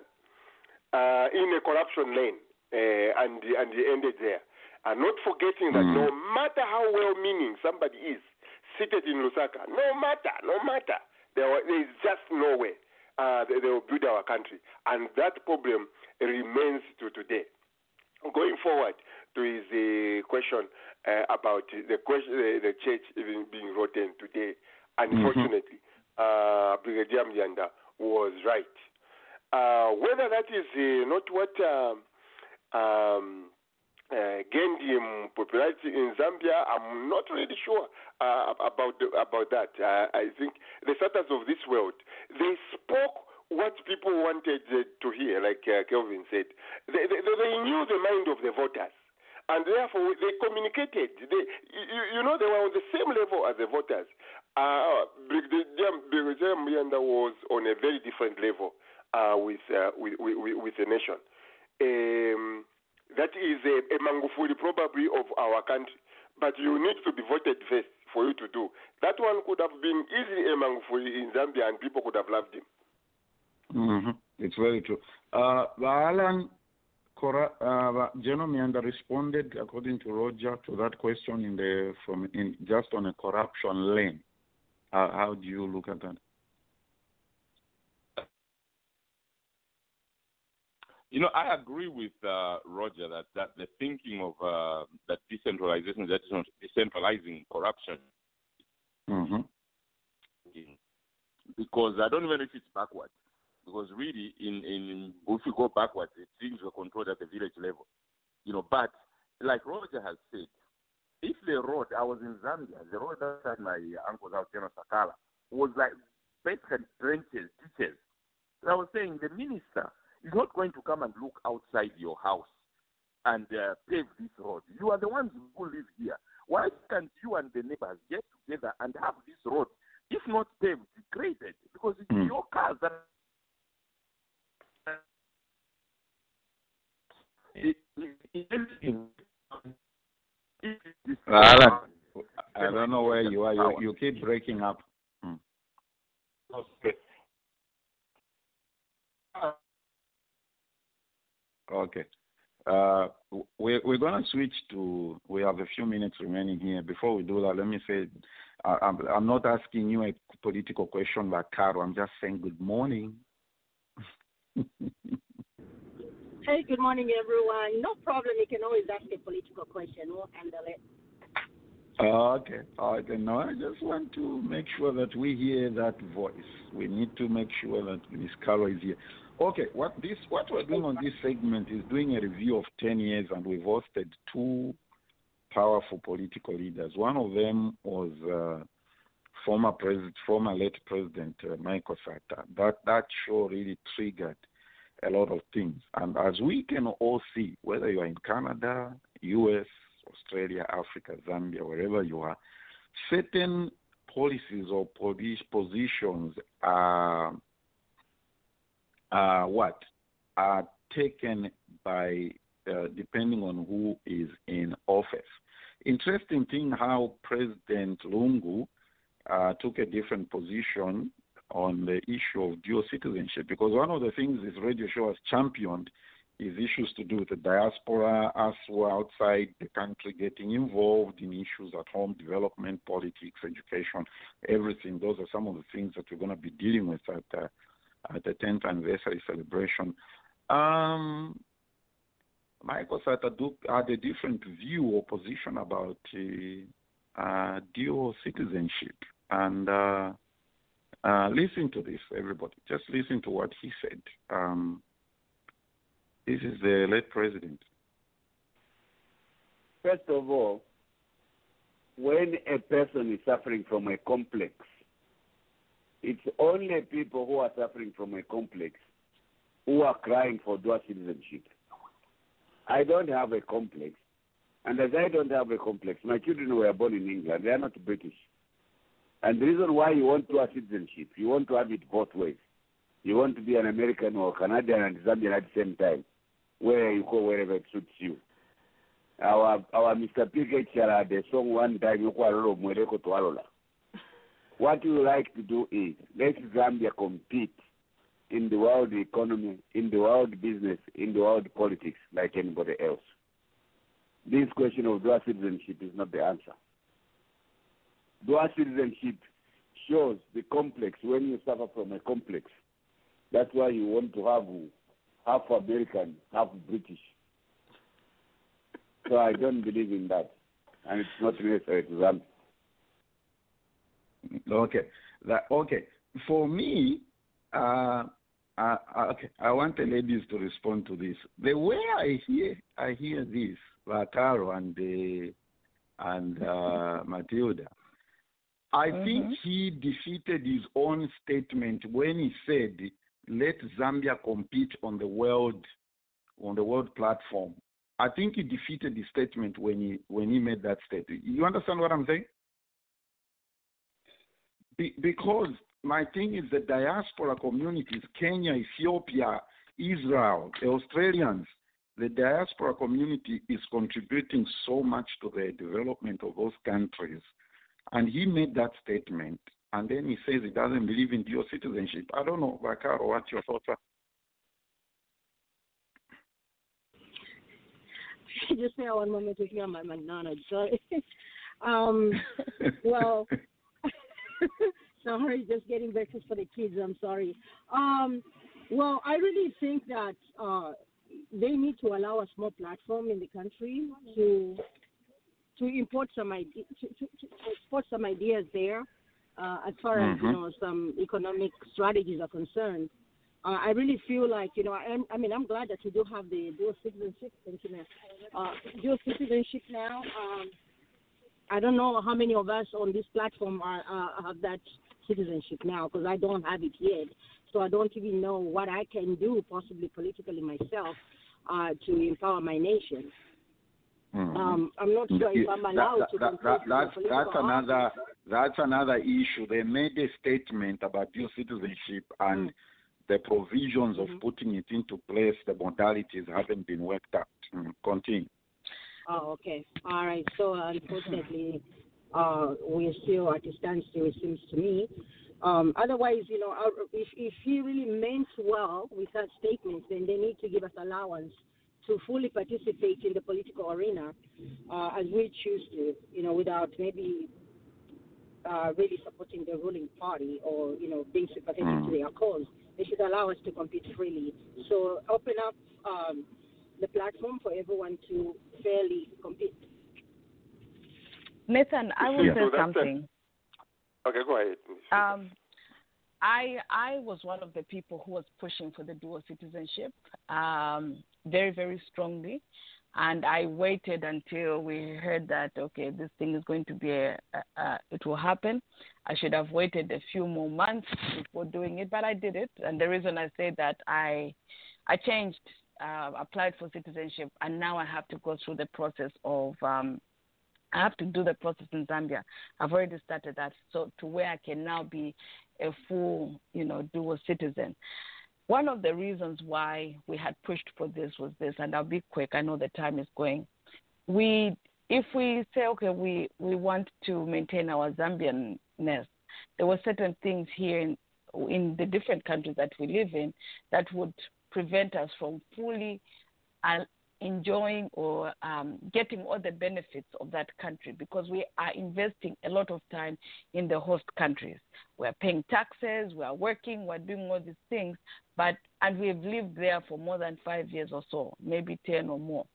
uh, in a corruption lane, uh, and and he ended there. And not forgetting that Mm. no matter how well-meaning somebody is seated in Lusaka, no matter, no matter, there, there is just no way uh, they, they will build our country, and that problem remains to today. Going forward to his uh, question uh, about the question, the church even being rotten today, unfortunately, uh, Brigadier Miyanda was right. Uh, whether that is uh, not what um, um, uh, gained him popularity in Zambia, I'm not really sure uh, about the, about that. Uh, I think the starters of this world they spoke what people wanted uh, to hear, like uh, Kelvin said. They, they, they knew the mind of the voters. And therefore, they communicated. They, you, you know, they were on the same level as the voters. Uh, Brigadier Miyanda was on a very different level uh, with, uh, with, with, with the nation. Um, that is a, a Magufuli probably of our country. But you need to be voted first for you to do. That one could have been easily a Magufuli in Zambia and people could have loved him. Hmm It's very true. Uh, Alan Cora, uh, General Miyanda responded, according to Roger, to that question in the from in just on a corruption lane. Uh, how do you look at that? You know, I agree with uh, Roger that, that the thinking of uh, that decentralization, that is not decentralizing corruption, hmm because I don't even know if it's backwards. Because really, in, in if you go backwards, things were controlled at the village level. You know, but like Roger has said, if the road, I was in Zambia, the road outside my uncle's house, General Sakala, was like basically trenches, ditches. So I was saying the minister is not going to come and look outside your house and uh, pave this road. You are the ones who live here. Why can't you and the neighbors get together and have this road, if not paved, graded? Because it's Mm. your cars that. Alan, I don't know where you are. You, you keep breaking up. Okay. Okay. Uh, we're, we're going to switch to, we have a few minutes remaining here. Before we do that, let me say, I, I'm, I'm not asking you a political question like Caro. I'm just saying good morning. [laughs] Hey, good morning, everyone. No problem. You can always ask a political question. We'll handle it. Oh, okay. Okay. No, I just want to make sure that we hear that voice. We need to make sure that Miss Carol is here. Okay. What this what we're doing on this segment is doing a review of ten years, and we've hosted two powerful political leaders. One of them was uh, former president, former late president uh, Michael Sata. That that show really triggered a lot of things. And as we can all see, whether you are in Canada, U.S., Australia, Africa, Zambia, wherever you are, certain policies or posi- positions are, are what are taken by uh, depending on who is in office. Interesting thing how President Lungu uh, took a different position on the issue of dual citizenship because one of the things this radio show has championed is issues to do with the diaspora, us who are outside the country getting involved in issues at home, development, politics, education, everything. Those are some of the things that we're going to be dealing with at, uh, at the 10th anniversary celebration. Um, Michael Sata had a different view or position about uh, uh, dual citizenship. And uh, listen to this, everybody. Just listen to what he said. Um, this is the late president. First of all, when a person is suffering from a complex, it's only people who are suffering from a complex who are crying for dual citizenship. I don't have a complex. And as I don't have a complex, my children were born in England. They are not British. And the reason why you want dual citizenship, you want to have it both ways. You want to be an American or Canadian and Zambian at the same time, where you go wherever it suits you. Our our Mr. P.K. had a song one time, What we like to do is let Zambia compete in the world economy, in the world business, in the world politics like anybody else. This question of dual citizenship is not the answer. Dual citizenship shows the complex when you suffer from a complex. That's why you want to have half American, half British. So I don't believe in that, and it's not necessary to them. Okay, that, okay. For me, uh, uh, okay, I want the ladies to respond to this. The way I hear, I hear this, Vataro and uh, and uh, Matilda, I mm-hmm. think he defeated his own statement when he said, "Let Zambia compete on the world, on the world platform." I think he defeated the statement when he when he made that statement. You understand what I'm saying? Be, because my thing is the diaspora communities, Kenya, Ethiopia, Israel, the Australians, the diaspora community is contributing so much to the development of those countries. And he made that statement. And then he says he doesn't believe in dual citizenship. I don't know, Vakaro, what your thoughts are. [laughs] Just now, one moment me on my McDonald's. [laughs] Sorry. um, well, [laughs] sorry, just getting breakfast for the kids. I'm sorry. Um, well, I really think that uh, they need to allow a small platform in the country to to import some ide- to, to, to export some ideas there uh, as far as Mm-hmm. you know some economic strategies are concerned. Uh, I really feel like you know I, I mean I'm glad that we do have the dual citizenship. Thank you, ma'am. Uh, dual citizenship now. Um, I don't know how many of us on this platform are uh, have that citizenship now because I don't have it yet. So I don't even know what I can do, possibly politically myself, uh, to empower my nation. Mhm. Um, I'm not sure if I'm allowed that, to that, that, that's, that's another that's another issue. They made a statement about dual citizenship and the provisions of putting it into place. The modalities haven't been worked out. Mm, Continue. Oh, okay. All right. So unfortunately, uh, we're still at a standstill. It seems to me. Um, otherwise, you know, if if he really meant well with that statement, then they need to give us allowance to fully participate in the political arena uh, as we choose to. You know, without maybe uh, really supporting the ruling party or you know being sympathetic to Mm. their cause. They should allow us to compete freely. So open up um, the platform for everyone to fairly compete. Nathan, I will Yeah. say So that's it. something. Okay, go ahead. Um, I I was one of the people who was pushing for the dual citizenship um, very very strongly, and I waited until we heard that okay this thing is going to be a, a, a it will happen. I should have waited a few more months before doing it, but I did it, and the reason I say that I I changed uh, applied for citizenship, and now I have to go through the process of um, I have to do the process in Zambia. I've already started that, so to where I can now be a full, you know, dual citizen. One of the reasons why we had pushed for this was this, and I'll be quick. I know the time is going. We, if we say, okay, we we want to maintain our Zambianness, there were certain things here in in the different countries that we live in that would prevent us from fully enjoying or um, getting all the benefits of that country because we are investing a lot of time in the host countries. We're paying taxes, we are working, we're doing all these things, but and we've lived there for more than five years or so, maybe ten or more.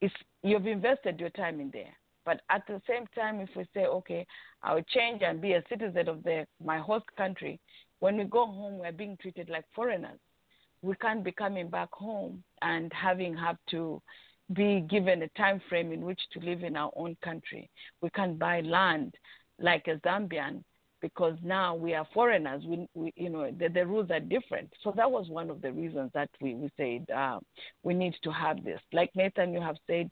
It's, you've invested your time in there. But at the same time, if we say, okay, I'll change and be a citizen of the, my host country, when we go home, we're being treated like foreigners. We can't be coming back home and having have to be given a time frame in which to live in our own country. We can't buy land like a Zambian because now we are foreigners. We, we you know, the, the, rules are different. So that was one of the reasons that we, we said uh, we need to have this. Like Nathan, you have said,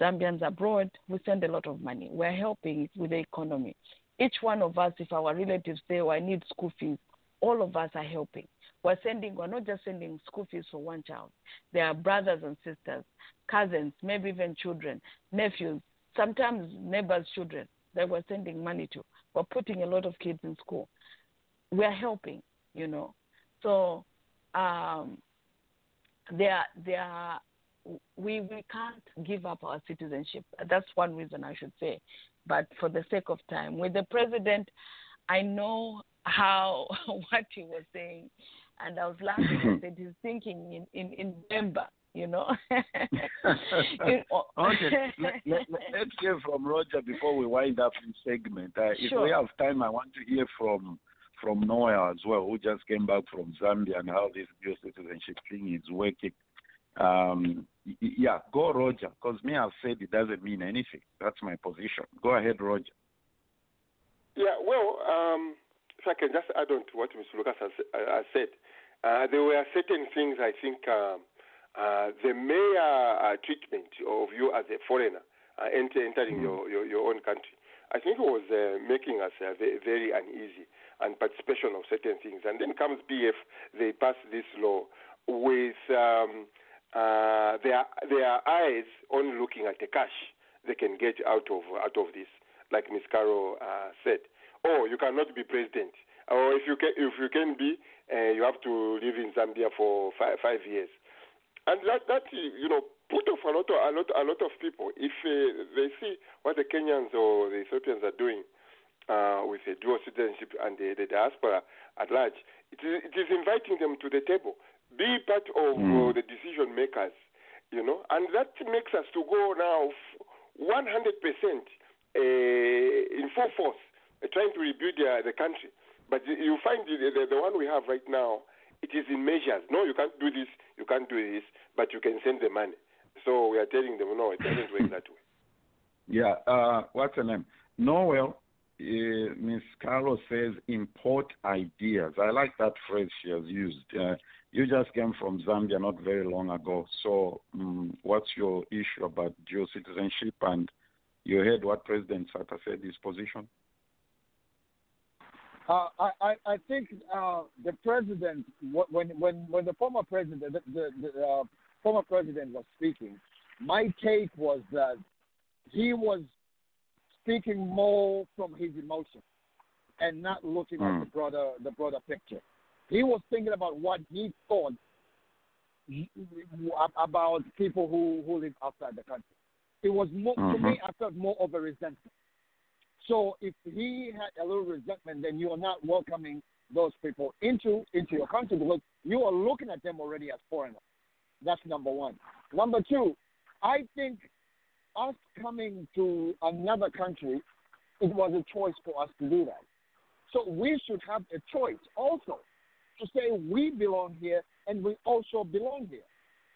Zambians abroad, we send a lot of money. We're helping with the economy. Each one of us, if our relatives say, oh, I need school fees, all of us are helping. We're sending, we're not just sending school fees for one child. There are brothers and sisters, cousins, maybe even children, nephews, sometimes neighbors' children that we're sending money to. We're putting a lot of kids in school. We're helping, you know. So um, there, there we we can't give up our citizenship. That's one reason I should say. But for the sake of time, with the president, I know how [laughs] what he was saying, and I was [laughs] laughing. I said he's thinking in in in November. You know. [laughs] [laughs] okay, let, let, let's hear from Roger before we wind up this segment. Uh, if sure. we have time, I want to hear from from Noah as well, who just came back from Zambia and how this dual citizenship thing is working. Um, yeah, go Roger, because me I've said it doesn't mean anything. That's my position. Go ahead, Roger. Yeah, well, um, if I can just add on to what Mr. Lucas has, uh, has said, uh, there were certain things I think uh, uh, the mere uh, treatment of you as a foreigner uh, enter, entering mm. your, your, your, own country, I think it was uh, making us very, very uneasy and participation of certain things. And then comes PF, they pass this law with. Um, uh, their their eyes only looking at the cash they can get out of out of this, like Ms. Carol uh, said. Oh, you cannot be president, or if you can if you can be, uh, you have to live in Zambia for five, five years, and that that you know put off a lot of a lot a lot of people. If uh, they see what the Kenyans or the Ethiopians are doing. Uh, with a dual citizenship and the, the diaspora at large, it is, it is inviting them to the table. Be part of mm. uh, the decision makers, you know, and that makes us to go now 100% uh, in full force trying to rebuild the country. But you find the, the, the one we have right now, it is in measures. No, you can't do this, you can't do this, but you can send the money. So we are telling them, no, it doesn't work that way. Yeah, uh, what's her name? Noel, uh, Ms. Carlos says import ideas. I like that phrase she has used. Uh, you just came from Zambia not very long ago. So, um, what's your issue about dual citizenship? And you heard what President Sata said his position. Uh, I, I think uh, the president, when when when the former president, the, the, the uh, former president was speaking, my take was that he was speaking more from his emotion and not looking mm. at the broader the broader picture. He was thinking about what he thought about people who, who live outside the country. It was more, to me, Mm-hmm. I felt more of a resentment. So if he had a little resentment, then you are not welcoming those people into into your country because you are looking at them already as foreigners. That's number one. Number two, I think us coming to another country, it was a choice for us to do that. So we should have a choice also to say we belong here and we also belong here.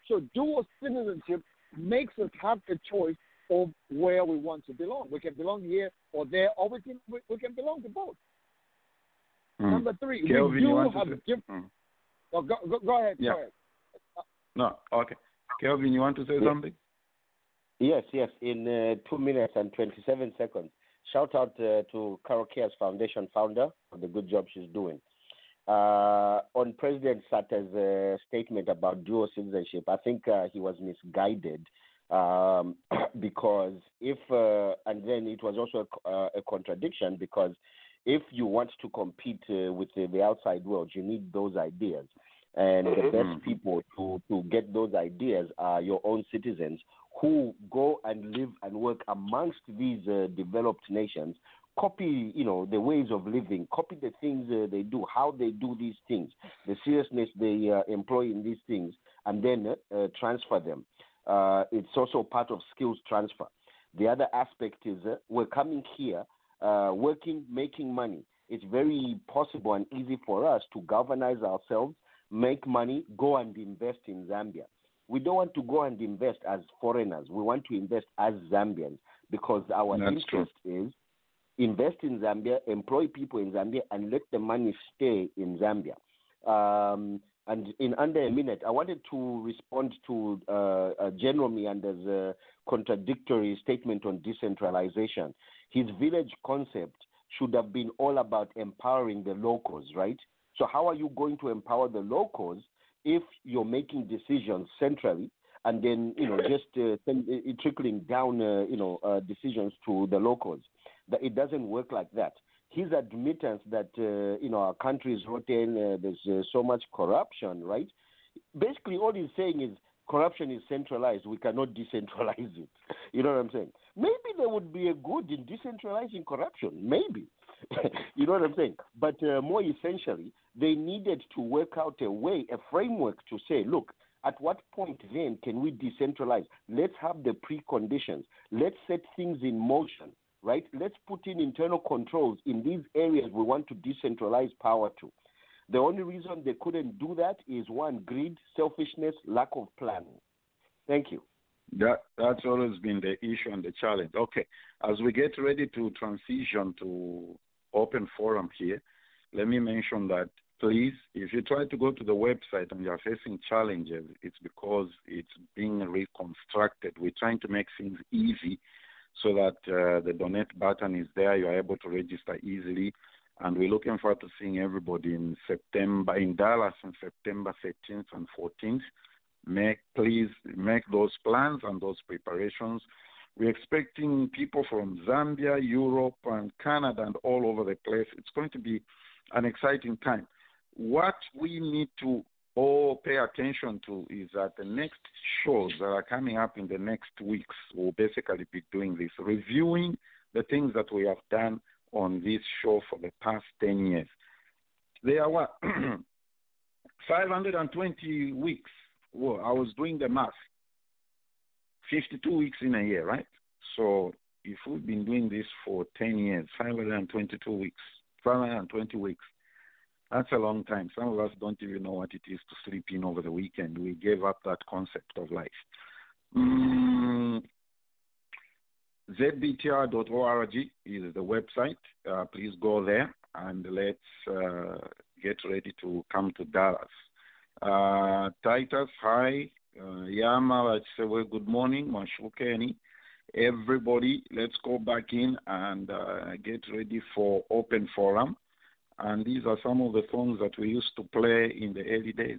So dual citizenship makes us have a choice of where we want to belong. We can belong here or there, or we can we, we can belong to both. Mm. Number three, Kelvin, we you do want to have say- different. Mm. Oh, go, go, go ahead. Yeah. Go ahead. No, okay. Kelvin, you want to say Yeah. something? Yes, yes. In uh, two minutes and 27 seconds. Shout out uh, to Carol Cares Foundation founder for the good job she's doing. Uh, on President Sata's uh, statement about dual citizenship, I think uh, he was misguided um, [clears throat] because if, uh, and then it was also a, uh, a contradiction because if you want to compete uh, with uh, the outside world, you need those ideas. And the Mm-hmm. best people to, to get those ideas are your own citizens who go and live and work amongst these uh, developed nations, copy, you know, the ways of living, copy the things uh, they do, how they do these things, the seriousness they uh, employ in these things, and then uh, transfer them. Uh, it's also part of skills transfer. The other aspect is uh, we're coming here, uh, working, making money. It's very possible and easy for us to galvanize ourselves, make money, go and invest in Zambia. We don't want to go and invest as foreigners. We want to invest as Zambians because our That's true. interest is invest in Zambia, employ people in Zambia, and let the money stay in Zambia. Um, and in under a minute, I wanted to respond to uh, uh, General Miyanda's uh, contradictory statement on decentralization. His village concept should have been all about empowering the locals, right? So, how are you going to empower the locals if you're making decisions centrally and then, you know, [laughs] just uh, send, uh, trickling down, uh, you know, uh, decisions to the locals? That it doesn't work like that his admittance that uh, you know our country is rotten, uh, there's uh, so much corruption, right? Basically, all he's saying is corruption is centralized. We cannot [laughs] decentralize it. You know what I'm saying? Maybe there would be a good in decentralizing corruption. Maybe. [laughs] you know what I'm saying? But uh, more essentially, they needed to work out a way, a framework to say, look, at what point then can we decentralize? Let's have the preconditions. Let's set things in motion right? Let's put in internal controls in these areas we want to decentralize power to. The only reason they couldn't do that is one, greed, selfishness, lack of planning. Thank you. That that's always been the issue and the challenge. Okay, as we get ready to transition to open forum here, let me mention that please, if you try to go to the website and you're facing challenges, it's because it's being reconstructed. We're trying to make things easy so that uh, the donate button is there. You're able to register easily. And we're looking forward to seeing everybody in September, in Dallas on September 13th and 14th. Make, please make those plans and those preparations. We're expecting people from Zambia, Europe, and Canada, and all over the place. It's going to be an exciting time. What we need to all pay attention to is that the next shows that are coming up in the next weeks will basically be doing this, reviewing the things that we have done on this show for the past 10 years. There are what? [clears throat] 520 weeks. Well, I was doing the math. 52 weeks in a year, right? So if we've been doing this for 10 years, 522 weeks, 520 weeks, that's a long time. Some of us don't even know what it is to sleep in over the weekend. We gave up that concept of life. Mm, ZBTR.org is the website. Uh, please go there and let's uh, get ready to come to Dallas. Uh, Titus, hi. Uh, Yama, let's say well, good morning. Mashukeni. Everybody, let's go back in and uh, get ready for open forum. And these are some of the songs that we used to play in the early days.